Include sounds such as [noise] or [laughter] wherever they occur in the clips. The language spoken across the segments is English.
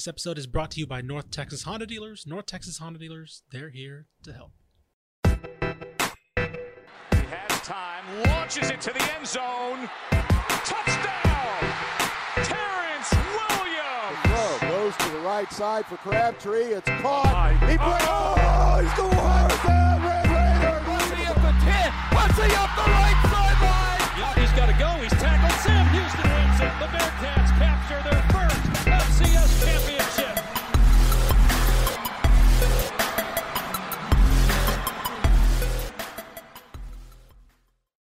This episode is brought to you by North Texas Honda Dealers. North Texas Honda Dealers, they're here to help. He has time, launches it to the end zone. Touchdown! Terrance Williams! Throw goes to the right side for Crabtree. It's caught. He breaks. Oh, he's going hard down. Red Raiders. What's he up the 10? What's he up the right sideline? Yep, he's got to go. He's tackled. Sam Houston wins it. The Bearcats capture their first FCS championship.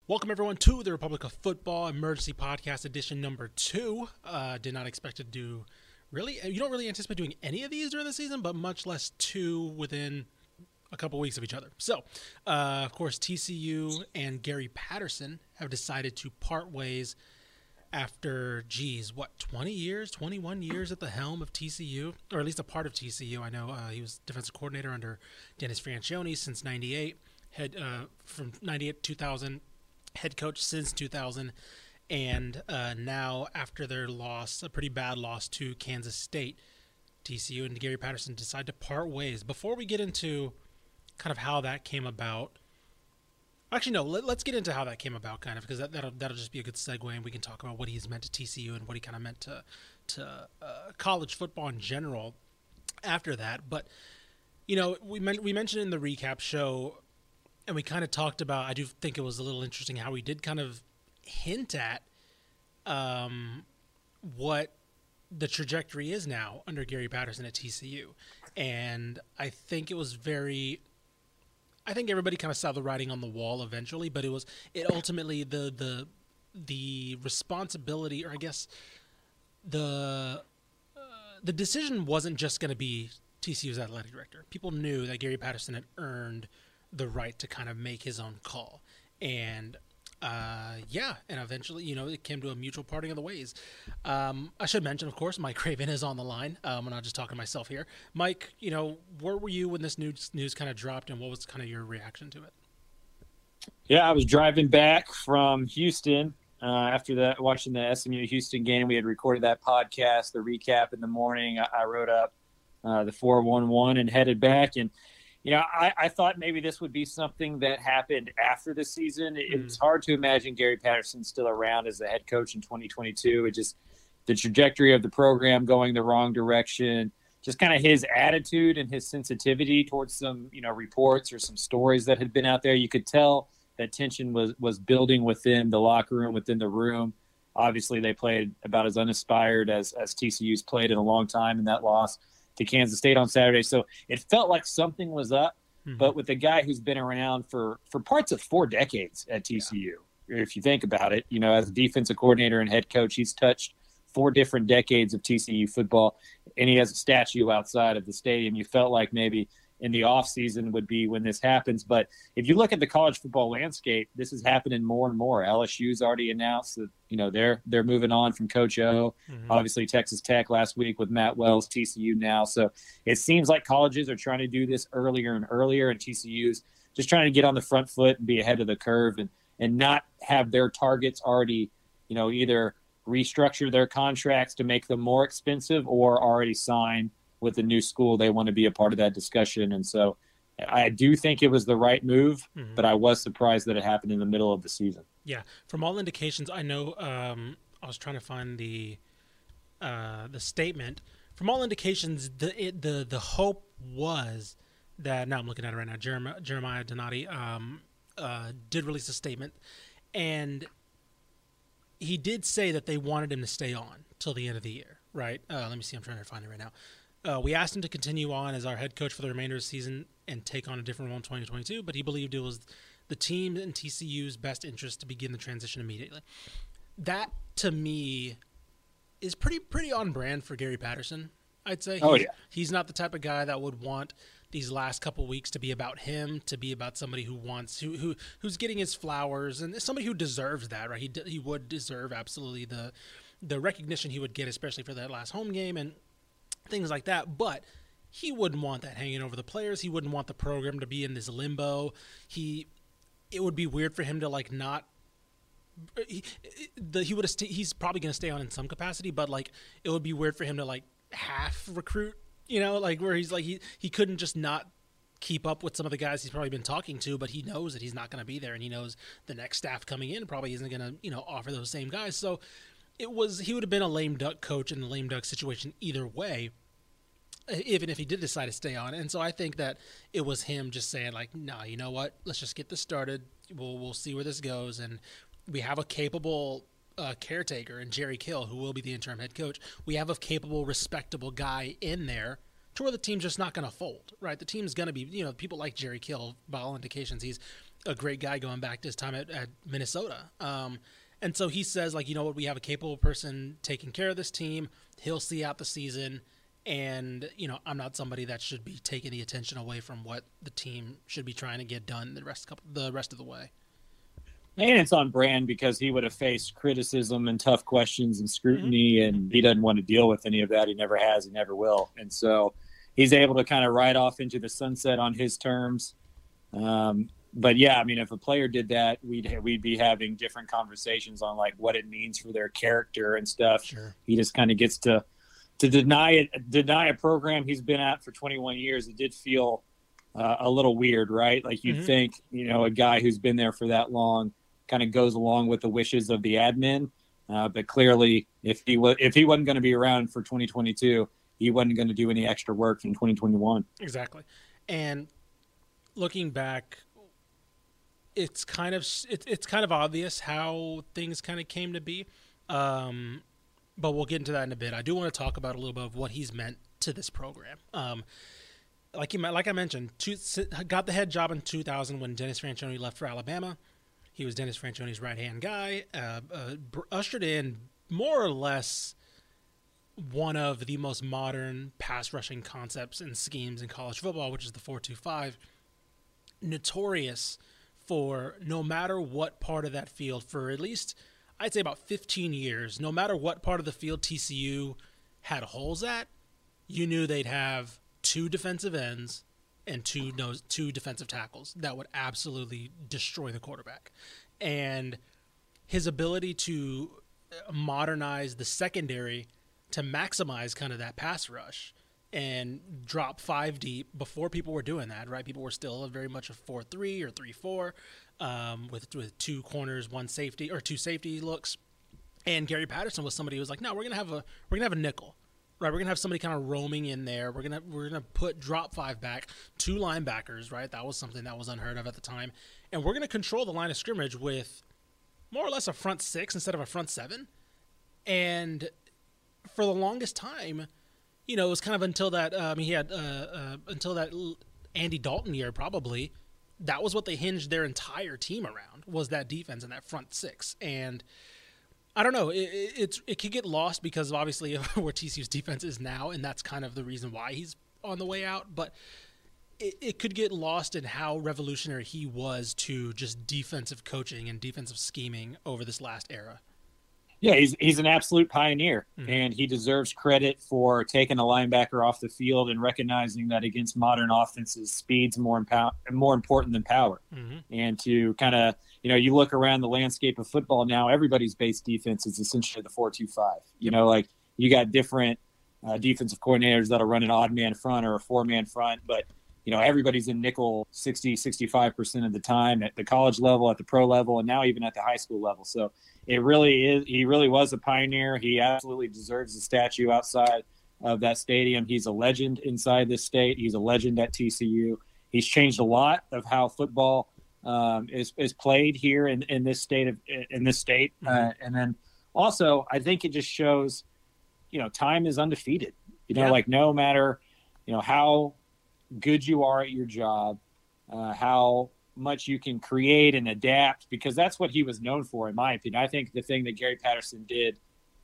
Welcome everyone to the Republic of Football Emergency Podcast Edition number two. Uh, did not expect to do really. You don't really anticipate doing any of these during the season, but much less two within a couple weeks of each other. So, uh, of course, TCU and Gary Patterson have decided to part ways after, geez, what, 20 years, 21 years at the helm of TCU, or at least a part of TCU. I know uh, he was defensive coordinator under Dennis Franchione since 98, head uh, from 98 to 2000, head coach since 2000. And uh, now, after their loss, a pretty bad loss to Kansas State, TCU and Gary Patterson decide to part ways. Before we get into kind of how that came about. Actually, no. Let, us get into how that came about, kind of, because that, that'll that'll just be a good segue, and we can talk about what he's meant to TCU and what he kind of meant to to uh, college football in general. After that, but you know, we men- we mentioned in the recap show, and we kind of talked about. I do think it was a little interesting how we did kind of hint at um, what the trajectory is now under Gary Patterson at TCU, and I think it was very I think everybody kind of saw the writing on the wall eventually, but it was it ultimately the the the responsibility, or I guess the uh, the decision wasn't just going to be TCU's athletic director. People knew that Gary Patterson had earned the right to kind of make his own call, and uh, yeah, and eventually, you know, it came to a mutual parting of the ways. Um, I should mention, of course, Mike [laughs] Craven is on the line. Um, I'm not just talking to myself here. Mike, you know, where were you when this news news kind of dropped, and what was kind of your reaction to it? Yeah, I was driving back from Houston uh, after that, watching the SMU Houston game. We had recorded that podcast, the recap in the morning. I, I wrote up uh, the 411 and headed back. And you know, I, I, thought maybe this would be something that happened after the season. It, mm. It's hard to imagine Gary Patterson still around as the head coach in 2022. It just the trajectory of the program going the wrong direction, just kind of his attitude and his sensitivity towards some, you know, reports or some stories that had been out there. You could tell that tension was was building within the locker room, within the room. Obviously, they played about as uninspired as as TCU's played in a long time in that loss to Kansas State on Saturday. So it felt like something was up. Mm-hmm. But with a guy who's been around for for parts of four decades at TCU, yeah. if you think about it, you know, as a defensive coordinator and head coach, he's touched four different decades of TCU football, and he has a statue outside of the stadium. You felt like maybe in the off season would be when this happens. But if you look at the college football landscape, this is happening more and more. LSU's already announced that you know they're they're moving on from Coach O. Mm-hmm. Obviously, Texas Tech last week with Matt Wells, TCU now. So it seems like colleges are trying to do this earlier and earlier, and TCU's just trying to get on the front foot and be ahead of the curve and and not have their targets already, you know, either restructure their contracts to make them more expensive or already sign with the new school, they want to be a part of that discussion. And so I do think it was the right move, mm-hmm. but I was surprised that it happened in the middle of the season. Yeah, from all indications, I know. Um, I was trying to find the uh, the statement. From all indications, the it, the the hope was that now I'm looking at it right now. Jeremiah, Jeremiah Donati um, uh, did release a statement, and he did say that they wanted him to stay on till the end of the year. Right? Uh, let me see. I'm trying to find it right now. Uh, we asked him to continue on as our head coach for the remainder of the season and take on a different role in 2022, but he believed it was the team and TCU's best interest to begin the transition immediately. That to me is pretty pretty on brand for Gary Patterson. I'd say. Oh yeah. He's not the type of guy that would want these last couple weeks to be about him, to be about somebody who wants who who who's getting his flowers and somebody who deserves that, right? He he would deserve absolutely the the recognition he would get, especially for that last home game and things like that. But he wouldn't want that hanging over the players. He wouldn't want the program to be in this limbo. He, it would be weird for him to like not. He, the, he would he's probably going to stay on in some capacity, but like it would be weird for him to like half recruit, you know, like where he's like he he couldn't just not keep up with some of the guys he's probably been talking to, but he knows that he's not going to be there, and he knows the next staff coming in probably isn't going to you know offer those same guys. So it was he would have been a lame duck coach in a lame duck situation either way even if he did decide to stay on. And so I think that it was him just saying like, "Nah, you know what? Let's just get this started. We'll we'll see where this goes." And we have a capable uh, caretaker and Jerry Kill, who will be the interim head coach. We have a capable, respectable guy in there to where the team's just not going to fold, right? The team's going to be, you know, people like Jerry Kill. By all indications, he's a great guy going back to his time at, at Minnesota. Um, and so he says, like, you know what? We have a capable person taking care of this team. He'll see out the season and you know I'm not somebody that should be taking the attention away from what the team should be trying to get done the rest couple, the rest of the way. And it's on brand because he would have faced criticism and tough questions and scrutiny, mm-hmm. and he doesn't want to deal with any of that. He never has, he never will, and so he's able to kind of ride off into the sunset on his terms. Um, but yeah, I mean, if a player did that, we'd we'd be having different conversations on like what it means for their character and stuff. Sure. He just kind of gets to to deny it, deny a program he's been at for 21 years, it did feel uh, a little weird, right? Like you'd mm-hmm. think, you know, a guy who's been there for that long kind of goes along with the wishes of the admin. Uh, but clearly, if he was if he wasn't going to be around for 2022, he wasn't going to do any extra work in 2021. Exactly. And looking back, it's kind of it, it's kind of obvious how things kind of came to be. Um, but we'll get into that in a bit. I do want to talk about a little bit of what he's meant to this program. Um, like you, like I mentioned, two, got the head job in 2000 when Dennis Franchione left for Alabama. He was Dennis Franchione's right hand guy. Uh, uh, ushered in more or less one of the most modern pass rushing concepts and schemes in college football, which is the 4-2-5. Notorious for no matter what part of that field, for at least – I'd say about 15 years, no matter what part of the field TCU had holes at, you knew they'd have two defensive ends and two nose, two defensive tackles that would absolutely destroy the quarterback. And his ability to uh, modernize the secondary to maximize kind of that pass rush and drop five deep before people were doing that, right? People were still very much a 4 3 or 3 4 um, with with two corners, one safety or two safety looks. And Gary Patterson was somebody who was like, no, we're gonna have a we're gonna have a nickel, right? We're gonna have somebody kind of roaming in there. We're gonna we're gonna put drop five back, two linebackers, right? That was something that was unheard of at the time, and we're gonna control the line of scrimmage with more or less a front six instead of a front seven. And for the longest time, you know, it was kind of until that. Uh, I mean, he had uh, uh, until that Andy Dalton year probably that was what they hinged their entire team around was that defense and that front six. And I don't know, it, it, it's it could get lost because obviously [laughs] where TCU's defense is now, and that's kind of the reason why he's on the way out. But it, it could get lost in how revolutionary he was to just defensive coaching and defensive scheming over this last era. Yeah, he's he's an absolute pioneer, mm-hmm. and he deserves credit for taking a linebacker off the field and recognizing that against modern offenses, speed's more impo- more important than power. Mm-hmm. And to kind of you know, you look around the landscape of football now, everybody's base defense is essentially the four-two-five. You know, like you got different uh, defensive coordinators that'll run an odd man front or a four man front, but you know everybody's in nickel 60 65% of the time at the college level at the pro level and now even at the high school level. So it really is he really was a pioneer. He absolutely deserves a statue outside of that stadium. He's a legend inside this state. He's a legend at tcu he's changed a lot of how football um, is, is played here in, in this state of in this state. Mm-hmm. uh, and then also i think it just shows you know time is undefeated. You know yeah. like no matter you know how good you are at your job, uh, how much you can create and adapt, because that's what he was known for, in my opinion. I think the thing that Gary Patterson did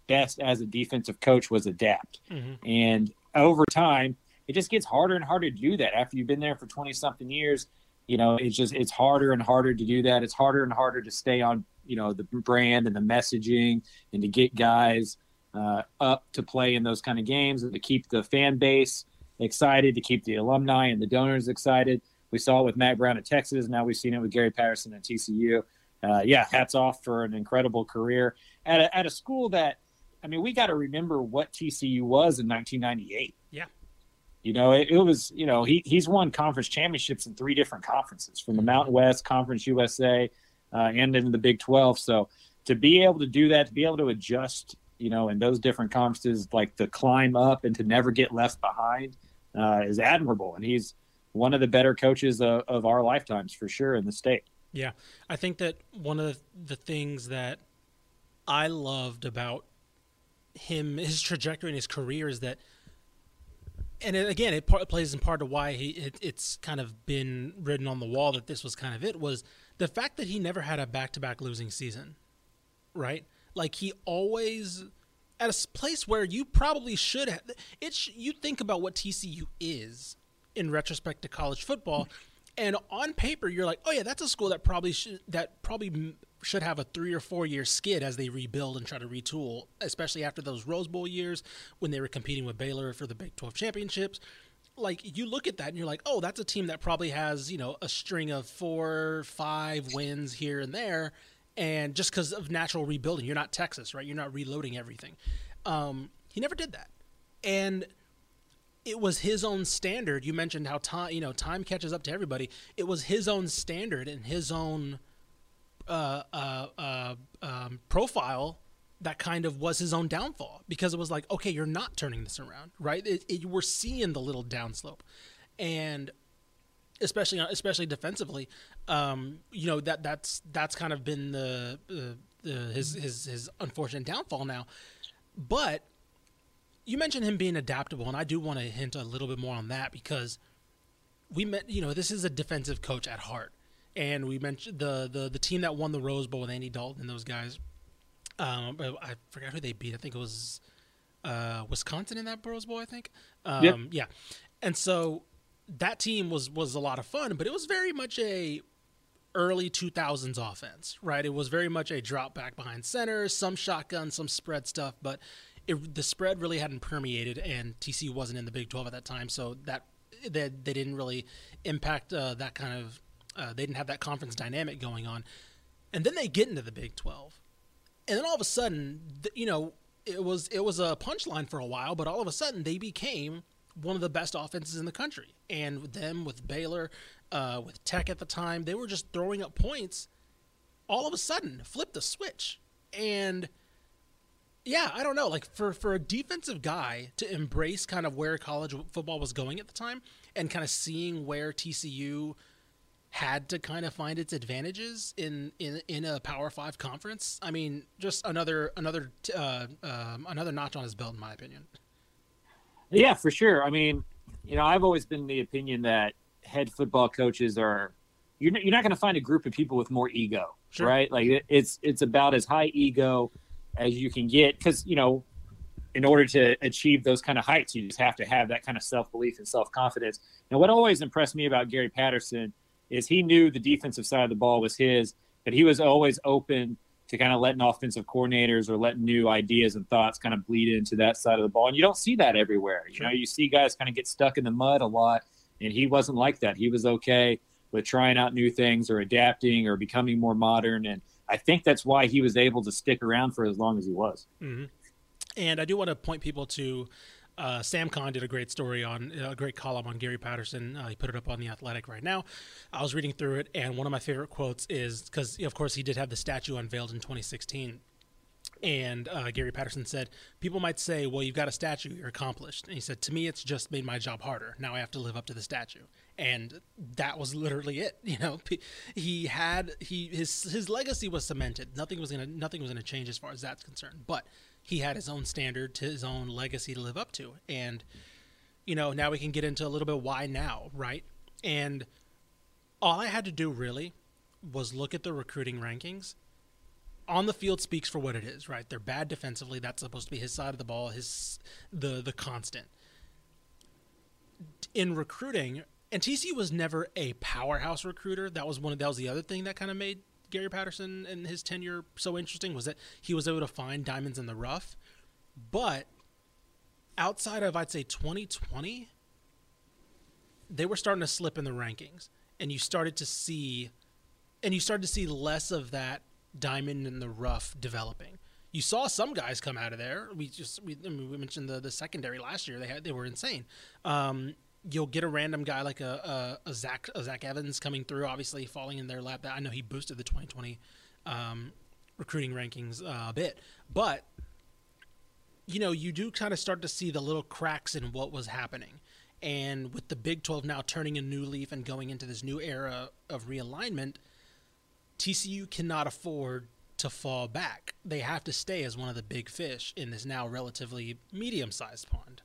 best as a defensive coach was adapt. Mm-hmm. And over time, it just gets harder and harder to do that. After you've been there for 20 something years, you know, it's just, it's harder and harder to do that. It's harder and harder to stay on, you know, the brand and the messaging and to get guys uh, up to play in those kind of games and to keep the fan base excited, to keep the alumni and the donors excited. We saw it with Mack Brown at Texas. Now we've seen it with Gary Patterson at TCU. Uh, yeah, hats off for an incredible career at a, at a school that I mean, we got to remember what TCU was in 1998. Yeah. You know, it, it, was, you know, he, he's won conference championships in three different conferences from the Mountain West, Conference USA, uh, and in the Big 12. So to be able to do that, to be able to adjust, you know, in those different conferences, like to climb up and to never get left behind uh, is admirable. And he's one of the better coaches of, of our lifetimes for sure in the state. Yeah. I think that one of the things that I loved about him, his trajectory and his career is that, and again, it plays in part of why he it, it's kind of been written on the wall that this was kind of it was the fact that he never had a back-to-back losing season, right? Like he always at a place where you probably should have. You think about what TCU is in retrospect to college football, and on paper you're like, oh yeah, that's a school that probably should that probably should have a three or four year skid as they rebuild and try to retool, especially after those Rose Bowl years when they were competing with Baylor for the Big 12 championships. Like you look at that and you're like, oh, that's a team that probably has you know a string of four, five wins here and there, and just because of natural rebuilding, you're not Texas, right? You're not reloading everything. Um, he never did that, and it was his own standard. You mentioned how time, you know, time catches up to everybody. It was his own standard and his own uh, uh, uh, um, profile that kind of was his own downfall because it was like, okay, you're not turning this around, right? It, it, we're seeing the little downslope, and especially especially defensively, um, you know that that's that's kind of been the, the, the his his his unfortunate downfall now. But you mentioned him being adaptable, and I do want to hint a little bit more on that because we met. You know, this is a defensive coach at heart and we mentioned the the the team that won the Rose Bowl with Andy Dalton and those guys. Um, I forgot who they beat. I think it was uh, Wisconsin in that Rose Bowl. I think. Um, yep. Yeah, and so that team was was a lot of fun, but it was very much a early 2000s offense, right? It was very much a drop back behind center, some shotgun, some spread stuff, but it, the spread really hadn't permeated, and TC wasn't in the Big 12 at that time, so that they, they didn't really impact uh, that kind of uh, they didn't have that conference dynamic going on. And then they get into the Big 12. And then all of a sudden, you know, it was it was a punchline for a while, but all of a sudden they became one of the best offenses in the country. And with them, with Baylor, uh, with Tech at the time, they were just throwing up points. All of a sudden, flipped the switch. And yeah, I don't know. Like for for a defensive guy to embrace kind of where college football was going at the time, and kind of seeing where TCU had to kind of find its advantages in in, in a Power Five conference. I mean, just another another uh, um, another notch on his belt, in my opinion. Yeah, for sure. I mean, you know, I've always been the opinion that head football coaches are you're you're not going to find a group of people with more ego, sure. right? Like it's it's about as high ego as you can get because you know in order to achieve those kind of heights, you just have to have that kind of self belief and self confidence. Now, what always impressed me about Gary Patterson is he knew the defensive side of the ball was his, but he was always open to kind of letting offensive coordinators or letting new ideas and thoughts kind of bleed into that side of the ball. And you don't see that everywhere. You know, you see guys kind of get stuck in the mud a lot, and he wasn't like that. He was okay with trying out new things or adapting or becoming more modern. And I think that's why he was able to stick around for as long as he was. Mm-hmm. And I do want to point people to uh, Sam Khan did a great story on a great column on Gary Patterson. Uh, he put it up on the Athletic right now. I was reading through it, and one of my favorite quotes is because, of course, he did have the statue unveiled in 2016. And uh, Gary Patterson said, People might say, well, you've got a statue, you're accomplished. And he said, To me, it's just made my job harder. Now I have to live up to the statue. And that was literally it. [laughs] You know, he had, he, his, his legacy was cemented. Nothing was going to, nothing was going to change as far as that's concerned. But he had his own standard to his own legacy to live up to. And, you know, now we can get into a little bit why now, right? And all I had to do really was look at the recruiting rankings. On the field speaks for what it is, right? They're bad defensively. That's supposed to be his side of the ball, his the the constant. In recruiting, and TC was never a powerhouse recruiter. That was one of that was the other thing that kind of made Gary Patterson and his tenure so interesting was that he was able to find diamonds in the rough. But outside of I'd say 2020, they were starting to slip in the rankings, and you started to see, and you started to see less of that diamond in the rough developing. you saw some guys come out of there. We just we, I mean, we mentioned the the secondary last year. They had they were insane. Um, you'll get a random guy like a, a, a Zach a Zach Evans coming through, obviously falling in their lap. That I know he boosted the 2020 um, recruiting rankings uh, a bit, but you know you do kind of start to see the little cracks in what was happening. And with the Big 12 now turning a new leaf and going into this new era of realignment, TCU cannot afford to fall back. They have to stay as one of the big fish in this now relatively medium sized pond.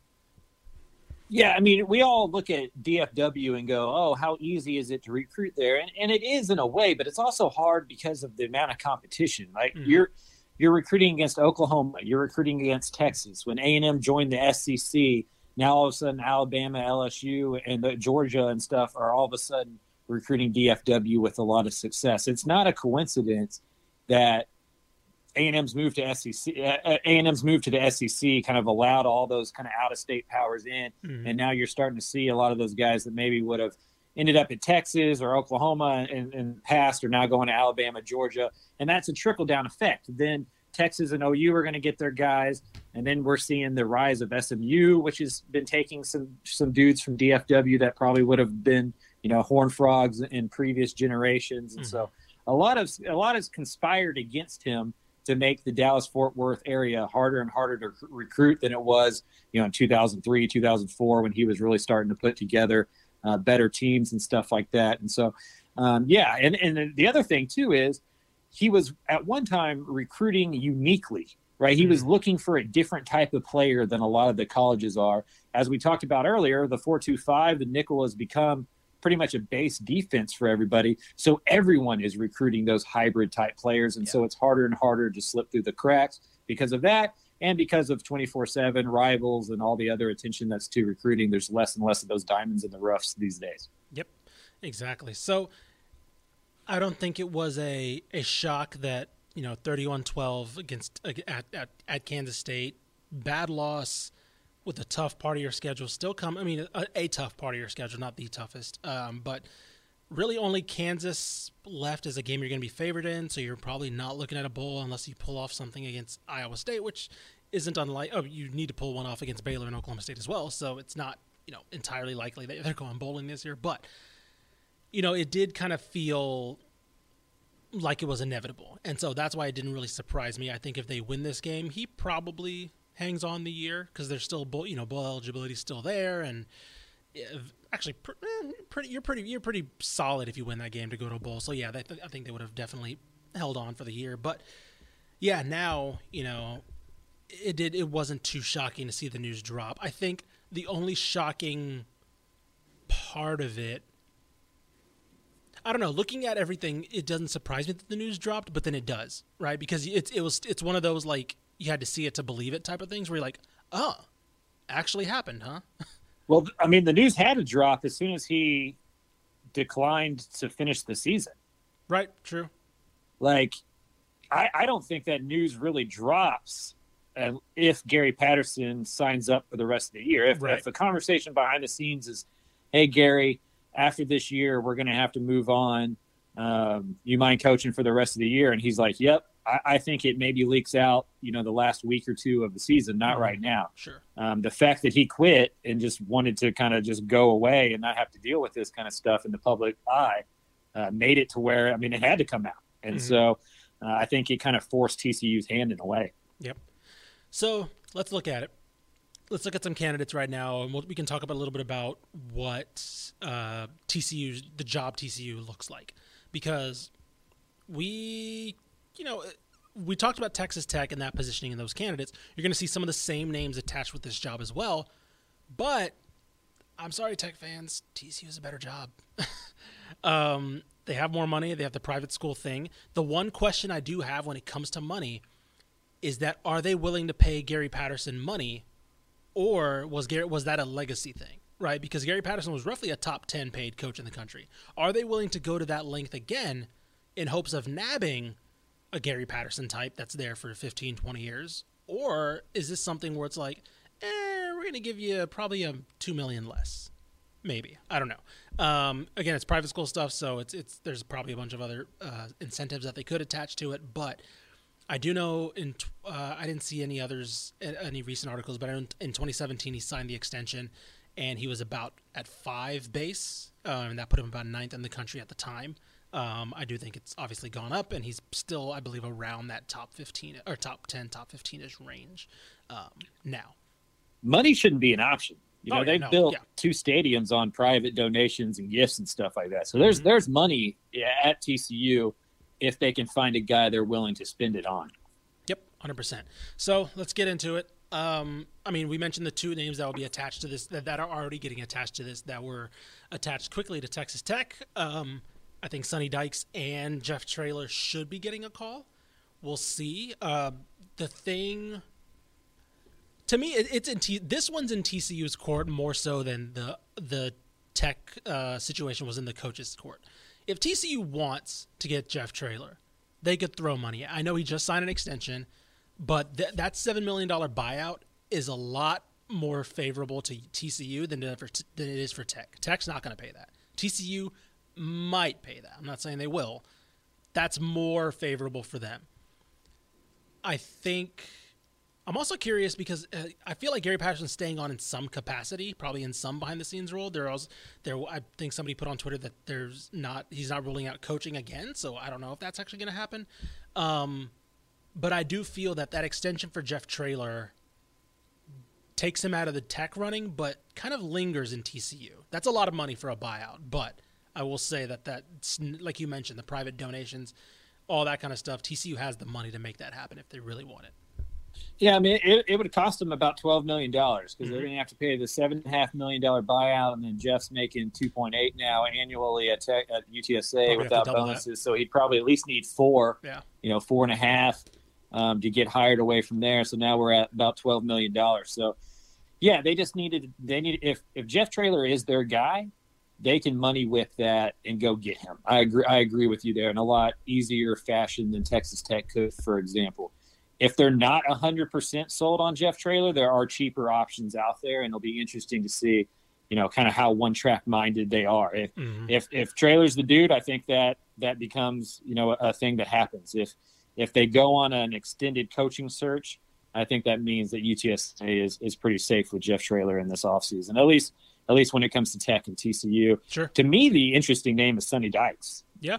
Yeah, I mean, we all look at DFW and go, "Oh, how easy is it to recruit there?" And, and it is in a way, but it's also hard because of the amount of competition. Like mm-hmm. you're you're recruiting against Oklahoma, you're recruiting against Texas. When A and M joined the SEC, now all of a sudden Alabama, LSU, and Georgia and stuff are all of a sudden recruiting DFW with a lot of success. It's not a coincidence that a&M's move to SEC, A&M's move to the SEC kind of allowed all those kind of out-of-state powers in, mm-hmm. and now you're starting to see a lot of those guys that maybe would have ended up in Texas or Oklahoma in, in the past are now going to Alabama, Georgia, and that's a trickle-down effect. Then Texas and OU are going to get their guys, and then we're seeing the rise of SMU, which has been taking some some dudes from DFW that probably would have been you know horn frogs in previous generations, and mm-hmm. so a lot of a lot has conspired against him to make the Dallas Fort Worth area harder and harder to recruit than it was, you know, in 2003, 2004 when he was really starting to put together uh, better teams and stuff like that. And so, um, yeah, and and the other thing too is he was at one time recruiting uniquely. Right, he was mm-hmm. looking for a different type of player than a lot of the colleges are. As we talked about earlier, the four-two-five, the nickel has become pretty much a base defense for everybody. So everyone is recruiting those hybrid type players. And yeah. so it's harder and harder to slip through the cracks because of that. And because of 24 7 rivals and all the other attention that's to recruiting, there's less and less of those diamonds in the roughs these days. Yep, exactly. So I don't think it was a, a shock that, you know, 31 12 against at, at, at Kansas State, bad loss with a tough part of your schedule still come. I mean, a, a tough part of your schedule, not the toughest, um, but really only Kansas left is a game you're going to be favored in. So you're probably not looking at a bowl unless you pull off something against Iowa State, which isn't unlike. Oh, you need to pull one off against Baylor and Oklahoma State as well. So it's not you know entirely likely that they're going bowling this year, but you know it did kind of feel like it was inevitable, and so that's why it didn't really surprise me. I think if they win this game, he probably hangs on the year because there's still bowl, you know bowl eligibility still there and actually eh, pretty you're pretty you're pretty solid if you win that game to go to a bowl. So yeah, I think they would have definitely held on for the year. But yeah, now you know it did it wasn't too shocking to see the news drop. I think the only shocking part of it I don't know. Looking at everything, it doesn't surprise me that the news dropped, but then it does, right? Because it's it was it's one of those like you had to see it to believe it type of things where you're like, oh, actually happened, huh? [laughs] Well, I mean, the news had to drop as soon as he declined to finish the season. Right. True. Like, I, I don't think that news really drops and if Gary Patterson signs up for the rest of the year. If, right. if the conversation behind the scenes is, hey, Gary, after this year, we're going to have to move on. Um, you mind coaching for the rest of the year? And he's like, yep, I, I, think it maybe leaks out, you know, the last week or two of the season, not mm-hmm. right now. Sure. Um, the fact that he quit and just wanted to kind of just go away and not have to deal with this kind of stuff in the public eye uh, made it to where, I mean, it had to come out. And mm-hmm. so uh, I think it kind of forced TCU's hand in a way. Yep. So let's look at it. Let's look at some candidates right now, and we'll, we can talk about a little bit about what uh, TCU, the job TCU looks like, because we you know, we talked about Texas Tech and that positioning and those candidates. You're going to see some of the same names attached with this job as well. But I'm sorry, Tech fans, TCU is a better job. [laughs] um, they have more money. They have the private school thing. The one question I do have when it comes to money is that are they willing to pay Gary Patterson money, or was Gary was that a legacy thing? Right, because Gary Patterson was roughly a top ten paid coach in the country. Are they willing to go to that length again in hopes of nabbing a Gary Patterson type that's there for 15, 20 years? Or is this something where it's like, eh, we're going to give you probably a 2 million less? Maybe. I don't know. Um, again, it's private school stuff, so it's, it's, there's probably a bunch of other uh, incentives that they could attach to it. But I do know in uh, I didn't see any others any recent articles, but in 2017 he signed the extension, and he was about at five base, uh, and that put him about ninth in the country at the time. Um, I do think it's obviously gone up, and he's still, I believe, around that top 15 or top 10, top 15 ish range um, now. Money shouldn't be an option. You know, Oh, yeah, they've no, built yeah. two stadiums on private donations and gifts and stuff like that. So there's Mm-hmm. there's money at TCU if they can find a guy they're willing to spend it on. Yep, hundred percent. So let's get into it. Um, I mean, we mentioned the two names that will be attached to this that, that are already getting attached to this that were attached quickly to Texas Tech. Um, I think Sonny Dykes and Jeff Traylor should be getting a call. We'll see. Uh, the thing to me, it, it's in T, this one's in TCU's court more so than the the Tech uh, situation was in the coach's court. If TCU wants to get Jeff Traylor, they could throw money. I know he just signed an extension, but th- that seven million dollar buyout is a lot more favorable to TCU than for, than it is for Tech. Tech's not going to pay that. TCU might pay that. I'm not saying they will. That's more favorable for them. I think I'm also curious because uh, I feel like Gary Patterson's staying on in some capacity, probably in some behind the scenes role. There was there I think somebody put on Twitter that there's not he's not ruling out coaching again, so I don't know if that's actually going to happen. Um, but I do feel that that extension for Jeff Traylor takes him out of the tech running, but kind of lingers in TCU. That's a lot of money for a buyout, but I will say that that like you mentioned, the private donations, all that kind of stuff. TCU has the money to make that happen if they really want it. Yeah, I mean, it, it would cost them about twelve million dollars because Mm-hmm. they're going to have to pay the seven and a half million dollar buyout, and then Jeff's making two point eight now annually at, tech, at UTSA Probably without double that. bonuses. So he'd probably at least need four, Yeah. you know, four and a half um, to get hired away from there. So now we're at about twelve million dollars. So yeah, they just needed they need if if Jeff Traylor is their guy, they can money whip that and go get him. I agree. I agree with you there in a lot easier fashion than Texas Tech could, for example. If they're not 100% sold on Jeff Traylor, there are cheaper options out there, and it'll be interesting to see, you know, kind of how one track minded they are. If mm-hmm. if if Traylor's the dude, I think that that becomes you know a, a thing that happens. If if they go on an extended coaching search, I think that means that UTSA is is pretty safe with Jeff Traylor in this offseason. At least at least when it comes to Tech and TCU. Sure. To me, the interesting name is Sonny Dykes. Yeah.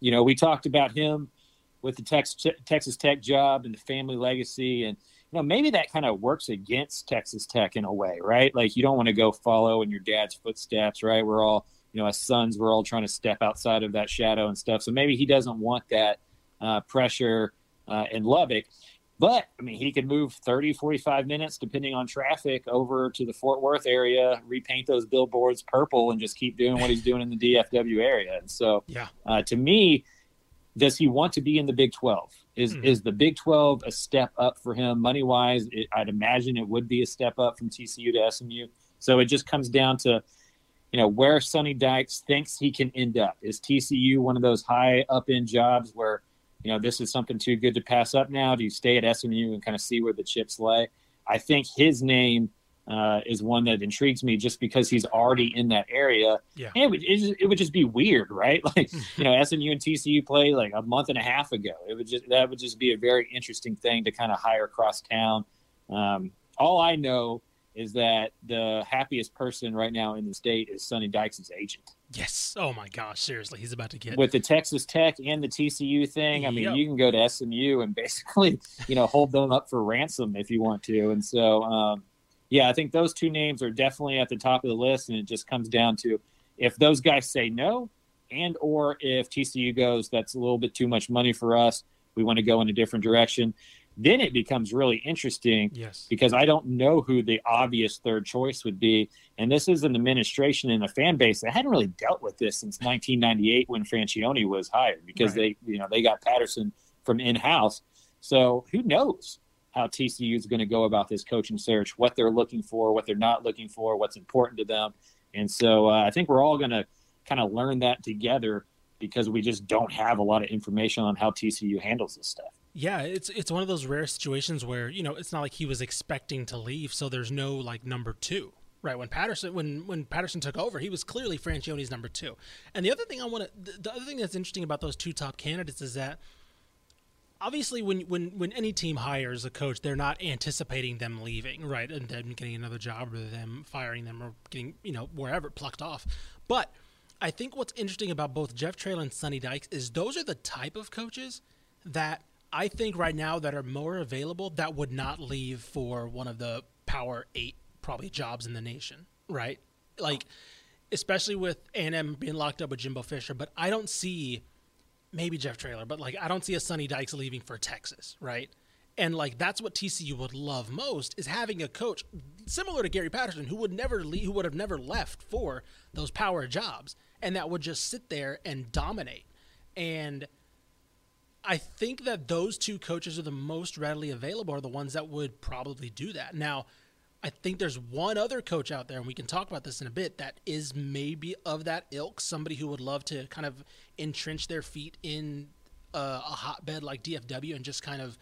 You know, we talked about him with the Tex- Texas Tech job and the family legacy, and you know maybe that kind of works against Texas Tech in a way, right? Like you don't want to go follow in your dad's footsteps, right? We're all you know as sons, we're all trying to step outside of that shadow and stuff. So maybe he doesn't want that uh, pressure uh, in Lubbock. But I mean, he could move 30, 45 minutes, depending on traffic, over to the Fort Worth area, repaint those billboards purple, and just keep doing what he's doing in the DFW area. And so, Yeah. uh, to me, does he want to be in the Big 12? Is Hmm. is the Big 12 a step up for him money wise? I'd imagine it would be a step up from TCU to SMU. So it just comes down to, you know, where Sonny Dykes thinks he can end up. Is TCU one of those high up end jobs where, you know, this is something too good to pass up now? Do you stay at SMU and kind of see where the chips lay? I think his name uh, is one that intrigues me just because he's already in that area. Yeah. And it would, it, just, it would just be weird, right? [laughs] Like, you know, SMU and TCU play like a month and a half ago. It would just, that would just be a very interesting thing to kind of hire across town. Um, all I know is that the happiest person right now in the state is Sonny Dykes' agent. Yes. Oh my gosh. Seriously, he's about to get. With the Texas Tech and the TCU thing, I mean, Yep. you can go to SMU and [laughs] basically, you know, hold them up for ransom if you want to. And so, um, yeah, I think those two names are definitely at the top of the list, and it just comes down to if those guys say no, and or if TCU goes, that's a little bit too much money for us. We want to go in a different direction. Then it becomes really interesting yes. because I don't know who the obvious third choice would be. And this is an administration and a fan base that hadn't really dealt with this since 1998 when Franchione was hired because Right. they, you know, they got Patterson from in house. So who knows how TCU is going to go about this coaching search, what they're looking for, what they're not looking for, what's important to them. And so uh, I think we're all going to kind of learn that together because we just don't have a lot of information on how TCU handles this stuff. Yeah, it's it's one of those rare situations where you know it's not like he was expecting to leave, so there's no like number two, right? When Patterson when when Patterson took over, he was clearly Franchione's number two. And the other thing I want to the, the other thing that's interesting about those two top candidates is that obviously when when when any team hires a coach, they're not anticipating them leaving, right, and then getting another job, or them firing them, or getting you know wherever plucked off. But I think what's interesting about both Jeff Traylor and Sonny Dykes is those are the type of coaches that I think right now that are more available that would not leave for one of the power eight probably jobs in the nation, right? Like, especially with A&M being locked up with Jimbo Fisher, but I don't see maybe Jeff Traylor, but like I don't see a Sonny Dykes leaving for Texas, right? And like that's what TCU would love most is having a coach similar to Gary Patterson who would never leave, who would have never left for those power jobs, and that would just sit there and dominate. And I think that those two coaches are the most readily available, are the ones that would probably do that. Now, I think there's one other coach out there, and we can talk about this in a bit, that is maybe of that ilk, somebody who would love to kind of entrench their feet in uh, a hotbed like DFW and just kind of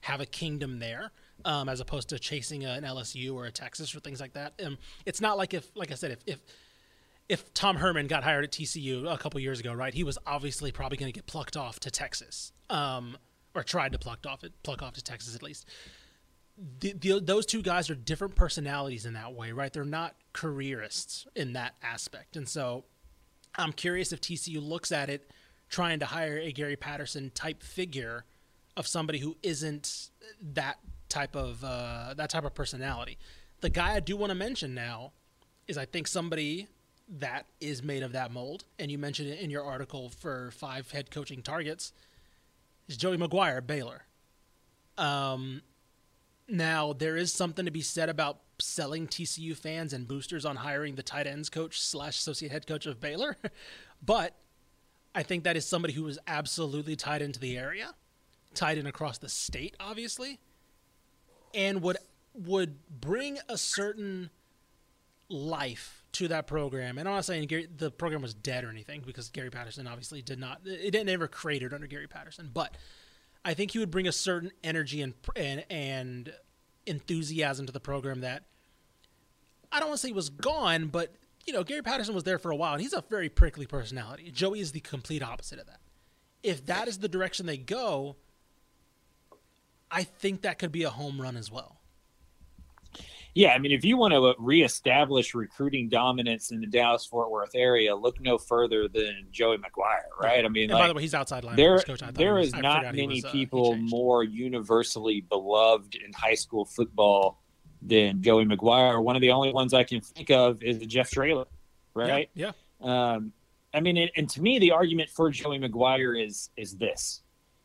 have a kingdom there, um, as opposed to chasing an LSU or a Texas or things like that. Um, it's not like if, like I said, if, if if Tom Herman got hired at TCU a couple years ago, right, he was obviously probably going to get plucked off to Texas, um, or tried to pluck off it, pluck off to Texas at least. The, the, those two guys are different personalities in that way, right? They're not careerists in that aspect, and so I'm curious if TCU looks at it trying to hire a Gary Patterson type figure of somebody who isn't that type of uh, that type of personality. The guy I do want to mention now is I think somebody that is made of that mold, and you mentioned it in your article for five head coaching targets, is Joey McGuire, Baylor. Um, now there is something to be said about selling TCU fans and boosters on hiring the tight ends coach slash associate head coach of Baylor, [laughs] but I think that is somebody who is absolutely tied into the area, tied in across the state, obviously, and would would bring a certain life to that program. And I'm not saying Gary, the program was dead or anything because Gary Patterson obviously did not. It didn't ever created under Gary Patterson, but I think he would bring a certain energy and and and enthusiasm to the program that I don't want to say was gone, but you know Gary Patterson was there for a while, and he's a very prickly personality. Joey is the complete opposite of that. If that is the direction they go, I think that could be a home run as well. Yeah, I mean, if you want to reestablish recruiting dominance in the Dallas Fort Worth area, look no further than Joey McGuire, right? I mean, like, by the way, he's outside line. There, coach. there was, is I not many was, uh, people more universally beloved in high school football than Joey McGuire. One of the only ones I can think of is Jeff Traylor, right? Yeah. yeah. Um, I mean, and, and to me, the argument for Joey McGuire is is this: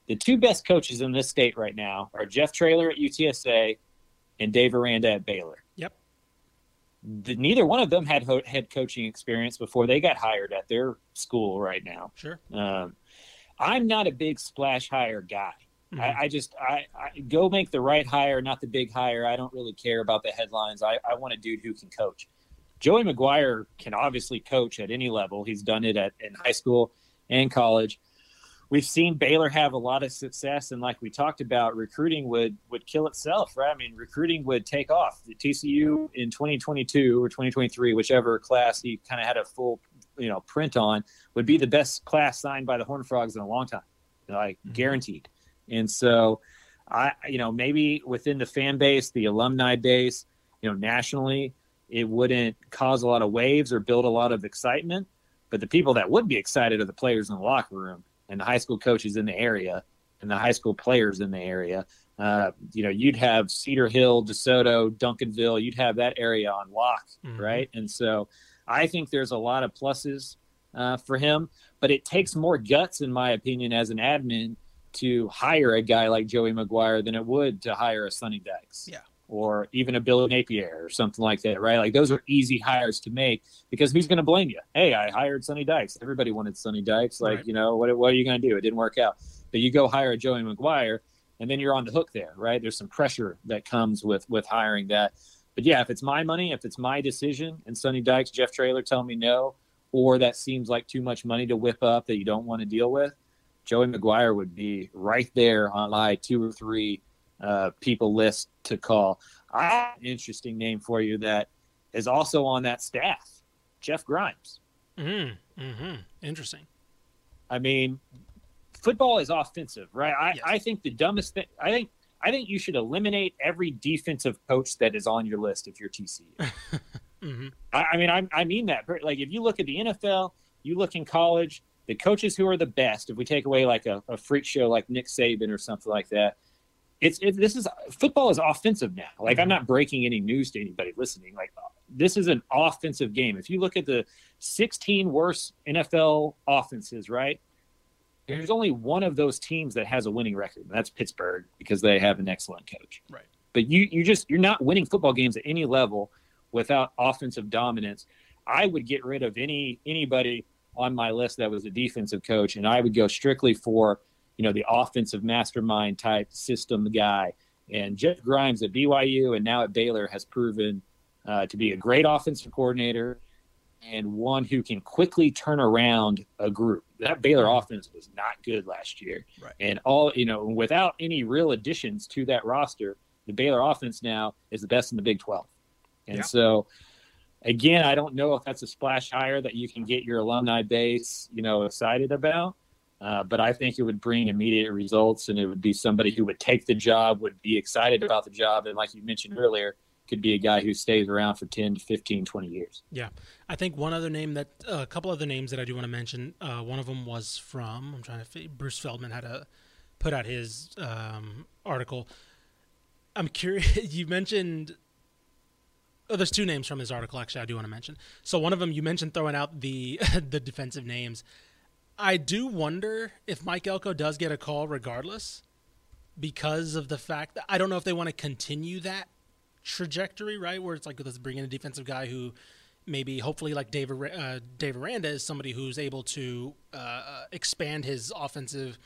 the two best coaches in this state right now are Jeff Traylor at UTSA and Dave Aranda at Baylor. Yep the, neither one of them had ho- head coaching experience before they got hired at their school right now. Sure. Um, I'm not a big splash hire guy. Mm-hmm. I, I, just I, I, go make the right hire, not the big hire. I don't really care about the headlines. I, I want a dude who can coach. Joey McGuire can obviously coach at any level. He's done it at in high school and college we've seen Baylor have a lot of success, and like we talked about, recruiting would would kill itself, right? I mean, recruiting would take off. The TCU in 2022 or 2023, whichever class he kind of had a full, you know, print on, would be the best class signed by the Horned Frogs in a long time, like mm-hmm. guaranteed. And so, I, you know, maybe within the fan base, the alumni base, you know, nationally, it wouldn't cause a lot of waves or build a lot of excitement. But the people that would be excited are the players in the locker room and the high school coaches in the area and the high school players in the area. Uh, you know, you'd have Cedar Hill, DeSoto, Duncanville, you'd have that area on lock, mm-hmm. right? And so I think there's a lot of pluses uh, for him, but it takes more guts, in my opinion, as an admin to hire a guy like Joey McGuire than it would to hire a Sonny Dykes. Yeah or even a Billy Napier or something like that, right? Like those are easy hires to make because who's going to blame you? Hey, I hired Sonny Dykes. Everybody wanted Sonny Dykes. Like, right. you know, what, what are you going to do? It didn't work out. But you go hire Joey McGuire and then you're on the hook there, right? There's some pressure that comes with with hiring that. But yeah, if it's my money, if it's my decision and Sonny Dykes, Jeff Traylor tell me no, or that seems like too much money to whip up that you don't want to deal with, Joey McGuire would be right there on my two or three uh, people list to call. I have an interesting name for you that is also on that staff, Jeff Grimes. Mm-hmm. Mm-hmm. Interesting. I mean, football is offensive, right? I, Yes. I think the dumbest thing. I think I think you should eliminate every defensive coach that is on your list if you're TCU. [laughs] Mhm. I, I mean, I, I mean that. Like, if you look at the NFL, you look in college, the coaches who are the best. If we take away like a, a freak show like Nick Saban or something like that, it's it, this is football is offensive now. Like, I'm mm-hmm. not breaking any news to anybody listening. Like, this is an offensive game. If you look at the 16 worst NFL offenses, right? There's only one of those teams that has a winning record, and that's Pittsburgh because they have an excellent coach. Right. But you you just you're not winning football games at any level without offensive dominance. I would get rid of any anybody on my list that was a defensive coach, and I would go strictly for you know the offensive mastermind type system guy. And Jeff Grimes at BYU and now at Baylor has proven uh, to be a great offensive coordinator and one who can quickly turn around a group. That Baylor offense was not good last year. Right. And all, you know, without any real additions to that roster, the Baylor offense now is the best in the Big 12. And Yeah. so, again, I don't know if that's a splash hire that you can get your alumni base, you know, excited about. Uh, but I think it would bring immediate results, and it would be somebody who would take the job, would be excited about the job, and like you mentioned earlier, could be a guy who stays around for 10 to 15, 20 years. Yeah, I think one other name that uh, a couple other names that I do want to mention. Uh, one of them was from I'm trying to. fi- Bruce Feldman had a put out his um, article. I'm curious. [laughs] You mentioned. Oh, there's two names from his article. Actually, I do want to mention. So one of them you mentioned throwing out the [laughs] the defensive names. I do wonder if Mike Elko does get a call regardless, because of the fact that I don't know if they want to continue that trajectory, right? Where it's like let's bring in a defensive guy who maybe hopefully like Dave uh, Dave Aranda is somebody who's able to uh, expand his offensive.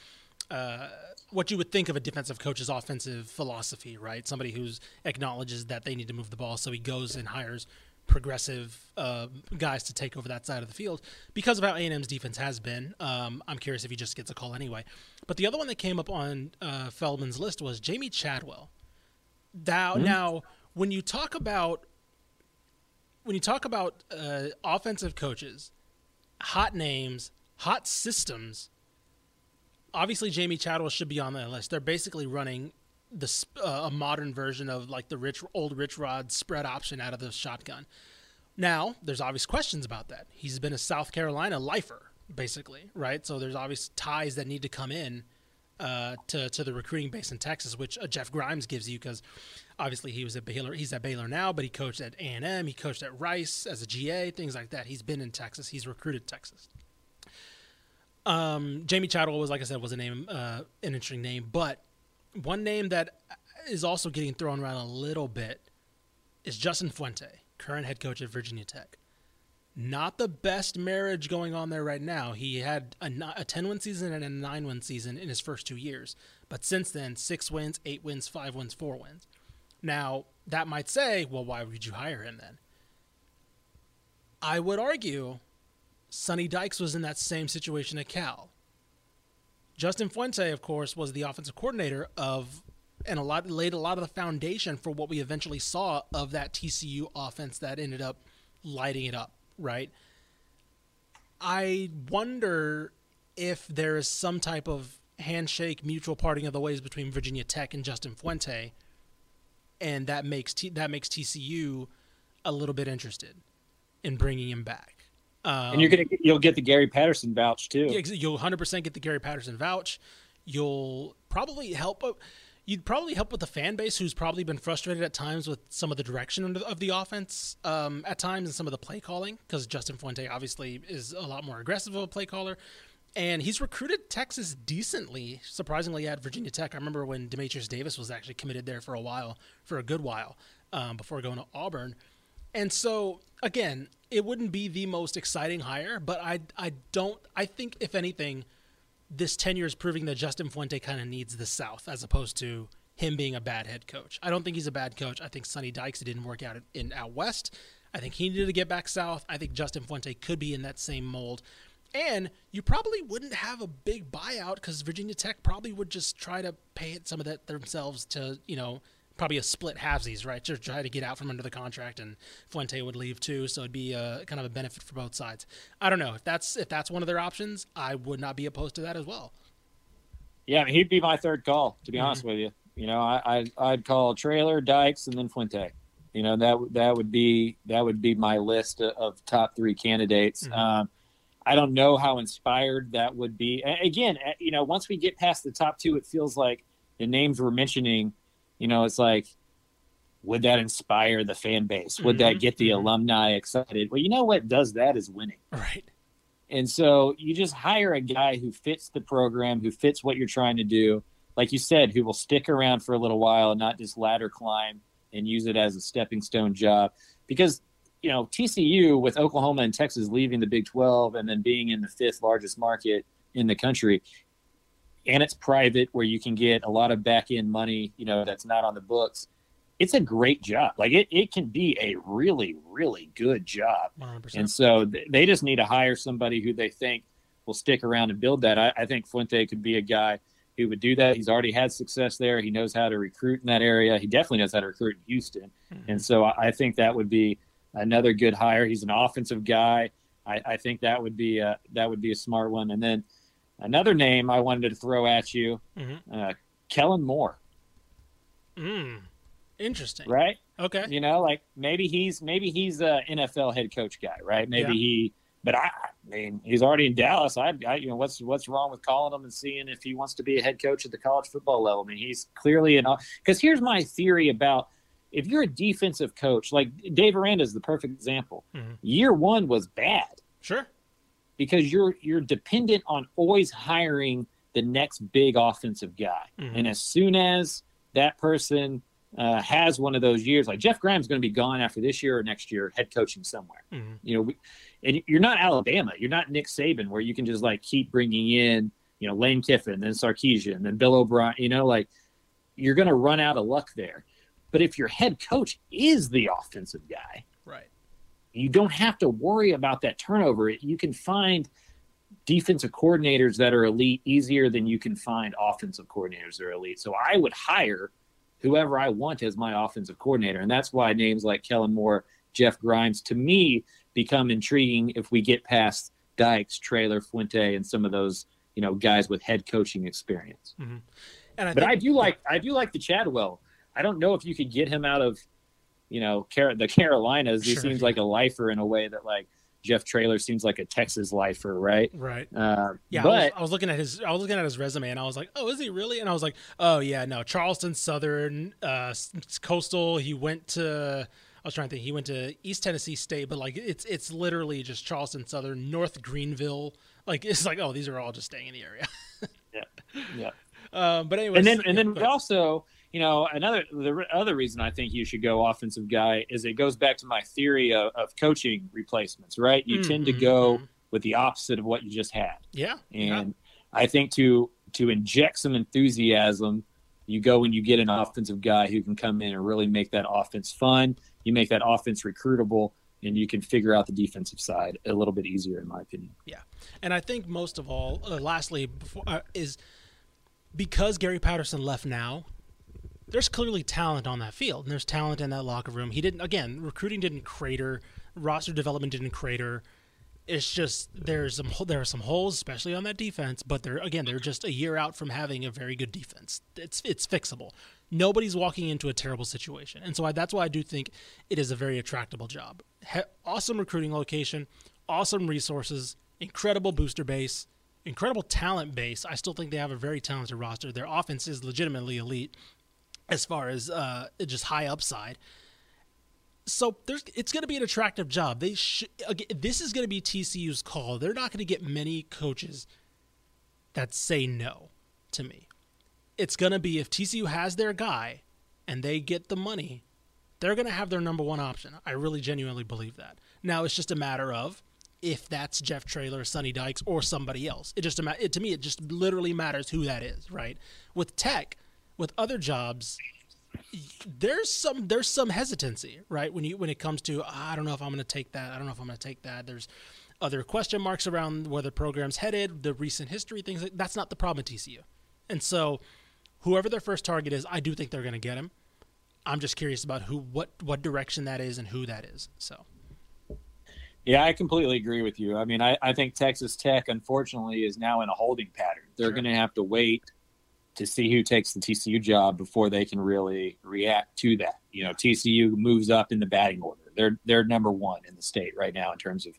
Uh, what you would think of a defensive coach's offensive philosophy, right? Somebody who's acknowledges that they need to move the ball, so he goes and hires progressive uh, guys to take over that side of the field because of how A&M's defense has been. Um, I'm curious if he just gets a call anyway. But the other one that came up on uh, Feldman's list was Jamey Chadwell. Now, now, when you talk about when you talk about uh, offensive coaches, hot names, hot systems, obviously Jamey Chadwell should be on that list. They're basically running the uh, a modern version of like the rich old rich rod spread option out of the shotgun. Now, there's obvious questions about that. He's been a South Carolina lifer, basically, right? So there's obvious ties that need to come in uh, to to the recruiting base in Texas, which uh, Jeff Grimes gives you because obviously he was at Baylor. He's at Baylor now, but he coached at A and M. He coached at Rice as a GA, things like that. He's been in Texas. He's recruited Texas. Um, Jamey Chadwell was, like I said, was a name, uh, an interesting name, but one name that is also getting thrown around a little bit is Justin Fuente, current head coach at Virginia Tech. Not the best marriage going on there right now. He had a, a 10 win season and a 9 win season in his first two years. But since then, six wins, eight wins, five wins, four wins. Now, that might say, well, why would you hire him then? I would argue Sonny Dykes was in that same situation at Cal. Justin Fuente, of course, was the offensive coordinator of and a lot laid a lot of the foundation for what we eventually saw of that TCU offense that ended up lighting it up, right? I wonder if there is some type of handshake, mutual parting of the ways between Virginia Tech and Justin Fuente, and that makes T- that makes TCU a little bit interested in bringing him back. Um, and you're gonna get, you'll get the Gary Patterson vouch too. yeah, you'll 100% get the Gary Patterson vouch. You'll probably help. uh, You'd probably help with the fan base, who's probably been frustrated at times with some of the direction of the- of the offense um, at times and some of the play calling, because Justin Fuente obviously is a lot more aggressive of a play caller, and he's recruited Texas decently, surprisingly at Virginia Tech. I remember when Demetrius Davis was actually committed there for a while, for a good while, um, before going to Auburn. And so again, it wouldn't be the most exciting hire, but I I don't I think if anything, this tenure is proving that Justin Fuente kind of needs the South as opposed to him being a bad head coach. I don't think he's a bad coach. I think Sonny Dykes didn't work out in out west. I think he needed to get back south. I think Justin Fuente could be in that same mold. And you probably wouldn't have a big buyout because Virginia Tech probably would just try to pay it some of that themselves to, you know, probably a split halvesies, right? To try to get out from under the contract, and Fuente would leave too, so it'd be a, kind of a benefit for both sides. I don't know if that's if that's one of their options. I would not be opposed to that as well. Yeah, he'd be my third call, to be Mhm. honest with you. You know, I, I I'd call Traylor, Dykes, and then Fuente. You know that that would be that would be my list of, top three candidates. Mhm. Um, I don't know how inspired that would be. Again, you know, once we get past the top two, it feels like the names we're mentioning. You know, it's like, would that inspire the fan base? Would that Mhm. get the Mhm. alumni excited? Well, you know what does that is winning. Right. And so you just hire a guy who fits the program, who fits what you're trying to do. Like you said, who will stick around for a little while and not just ladder climb and use it as a stepping stone job. Because, you know, TCU with Oklahoma and Texas leaving the Big 12 and then being in the fifth largest market in the country, and it's private where you can get a lot of back end money, you know, that's not on the books. It's a great job. Like it, it can be a really, really good job. 100%. And so th- they just need to hire somebody who they think will stick around and build that. I, I think Fuente could be a guy who would do that. He's already had success there. He knows how to recruit in that area. He definitely knows how to recruit in Houston. Mhm. And so I, I think that would be another good hire. He's an offensive guy. I, I think that would be a, that would be a smart one. And then another name I wanted to throw at you, Mhm. uh, Kellen Moore, Mm. Interesting. right? Okay. You know, like maybe he's maybe he's a NFL head coach guy, right? Maybe Yeah. he, but I, I mean, he's already in Dallas. I, I, you know, what's what's wrong with calling him and seeing if he wants to be a head coach at the college football level? I mean, he's clearly an. Because here's my theory about if you're a defensive coach, like Dave Aranda is the perfect example. Mhm. Year one was bad Sure. Because you're you're dependent on always hiring the next big offensive guy, Mhm. and as soon as that person uh, has one of those years, like Jeff Grimes going to be gone after this year or next year, head coaching somewhere. Mhm. You know, we, and you're not Alabama, you're not Nick Saban, where you can just like keep bringing in, you know, Lane Kiffin, then Sarkisian, then Bill O'Brien. You know, like you're going to run out of luck there. But if your head coach is the offensive guy. You don't have to worry about that turnover. You can find defensive coordinators that are elite easier than you can find offensive coordinators that are elite. So I would hire whoever I want as my offensive coordinator. And that's why names like Kellen Moore, Jeff Grimes, to me, become intriguing if we get past Dykes, Traylor, Fuente, and some of those, you know, guys with head coaching experience. Mm-hmm. And I But think, I do like I do like the Chadwell. I don't know if you could get him out of, you know, Car- the Carolinas. He Sure, seems yeah. like a lifer in a way that like Jeff Traylor seems like a Texas lifer, right? right. Uh, Yeah, I was, but I was looking at his. I was looking at his resume, and I was like, "Oh, is he really?" And I was like, "Oh yeah, no, Charleston Southern, uh, Coastal. He went to. I was trying to think. He went to East Tennessee State, but like it's it's literally just Charleston Southern, North Greenville. Like [laughs] it's like, oh, these are all just staying in the area. yeah, [laughs] Um, but anyway, and then and then we also, you know, another the other reason I think you should go offensive guy is it goes back to my theory of, of coaching replacements, right? You tend to Mhm, go mhm. with the opposite of what you just had. yeah, And I think to to inject some enthusiasm, you go and you get an offensive guy who can come in and really make that offense fun. You make that offense recruitable, and you can figure out the defensive side a little bit easier, in my opinion. Yeah, and I think most of all, uh, lastly, before, uh, is because Gary Patterson left now. There's clearly talent on that field, and there's talent in that locker room. He didn't again. Recruiting didn't crater, roster development didn't crater. It's just there's some there are some holes, especially on that defense. But they're again they're just a year out from having a very good defense. It's it's fixable. Nobody's walking into a terrible situation, and so I, that's why I do think it is a very attractable job. He, awesome recruiting location, awesome resources, incredible booster base, incredible talent base. I still think they have a very talented roster. Their offense is legitimately elite as far as uh, just high upside. So there's it's going to be an attractive job. They sh- again, this is going to be TCU's call. They're not going to get many coaches that say no to me. It's going to be if TCU has their guy and they get the money, they're going to have their number one option. I really genuinely believe that. Now it's just a matter of if that's Jeff Traylor, Sonny Dykes, or somebody else. It just it, to me it just literally matters who that is, right? With tech, with other jobs, there's some there's some hesitancy, right? When you when it comes to "Ah, I don't know if I'm going to take that. I don't know if I'm going to take that. There's other question marks around where the program's headed, the recent history, things like that's not the problem at TCU. And so, whoever their first target is, I do think they're going to get him. I'm just curious about who, what, what direction that is, and who that is. So, Yeah, I completely agree with you. I mean, I, I think Texas Tech, unfortunately, is now in a holding pattern. They're Sure. going to have to wait to see who takes the TCU job before they can really react to that. You know, TCU moves up in the batting order. They're they're number one in the state right now in terms of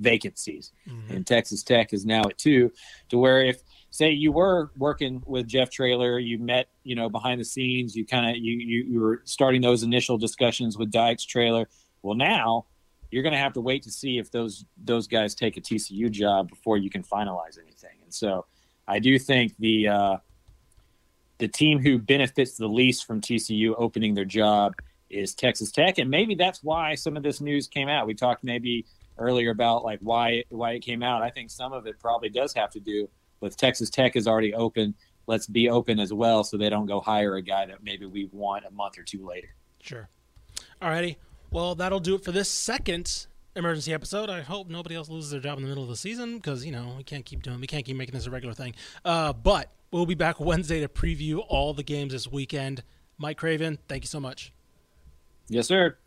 vacancies, mm-hmm. and Texas Tech is now at two. To where if say you were working with Jeff Traylor, you met you know behind the scenes, you kind of you, you you were starting those initial discussions with Dykes Traylor. Well, now you're going to have to wait to see if those those guys take a TCU job before you can finalize anything. And so, I do think the uh, the team who benefits the least from TCU opening their job is Texas Tech, and maybe that's why some of this news came out. We talked maybe earlier about like why why it came out. I think some of it probably does have to do with Texas Tech is already open. Let's be open as well, so they don't go hire a guy that maybe we want a month or two later. Sure. Alrighty. Well, that'll do it for this second emergency episode. I hope nobody else loses their job in the middle of the season because you know we can't keep doing we can't keep making this a regular thing. Uh, but we'll be back Wednesday to preview all the games this weekend. Mike Craven, thank you so much. Yes, sir.